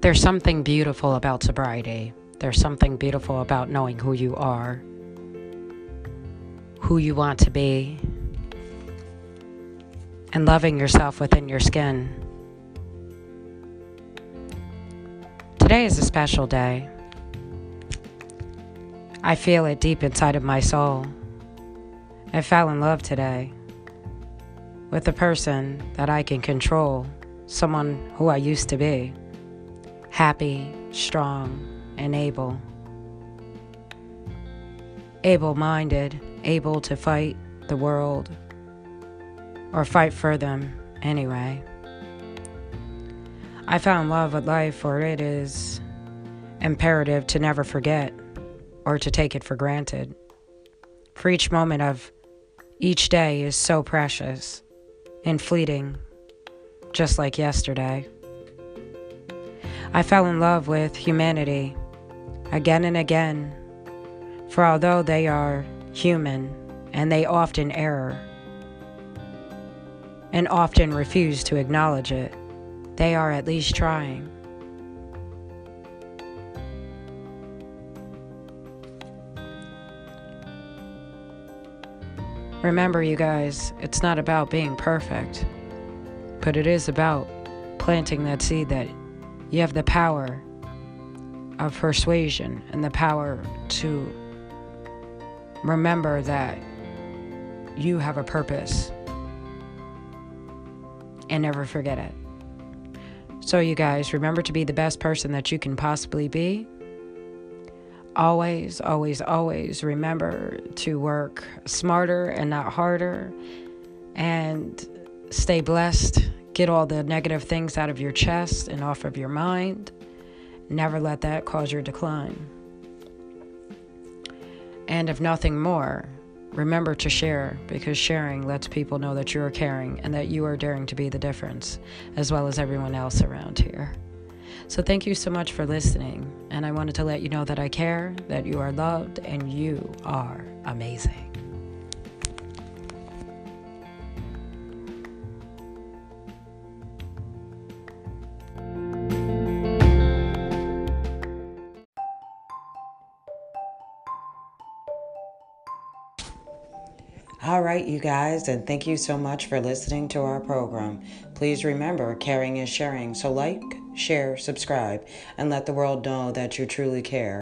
There's something beautiful about sobriety. There's something beautiful about knowing who you are, who you want to be, and loving yourself within your skin. Today is a special day. I feel it deep inside of my soul. I fell in love today with a person that I can control, someone who I used to be happy, strong, and able. Able minded, able to fight the world, or fight for them anyway. I found love with life, for it is imperative to never forget or to take it for granted. For each moment of each day is so precious and fleeting, just like yesterday. I fell in love with humanity again and again, for although they are human and they often err and often refuse to acknowledge it, they are at least trying. Remember, you guys, it's not about being perfect, but it is about planting that seed that you have the power of persuasion and the power to remember that you have a purpose and never forget it. So, you guys, remember to be the best person that you can possibly be. Always, always, always remember to work smarter and not harder and stay blessed. Get all the negative things out of your chest and off of your mind. Never let that cause your decline. And if nothing more, remember to share because sharing lets people know that you are caring and that you are daring to be the difference, as well as everyone else around here. So, thank you so much for listening. And I wanted to let you know that I care, that you are loved, and you are amazing. All right, you guys, and thank you so much for listening to our program. Please remember, caring is sharing. So, like, share, subscribe, and let the world know that you truly care.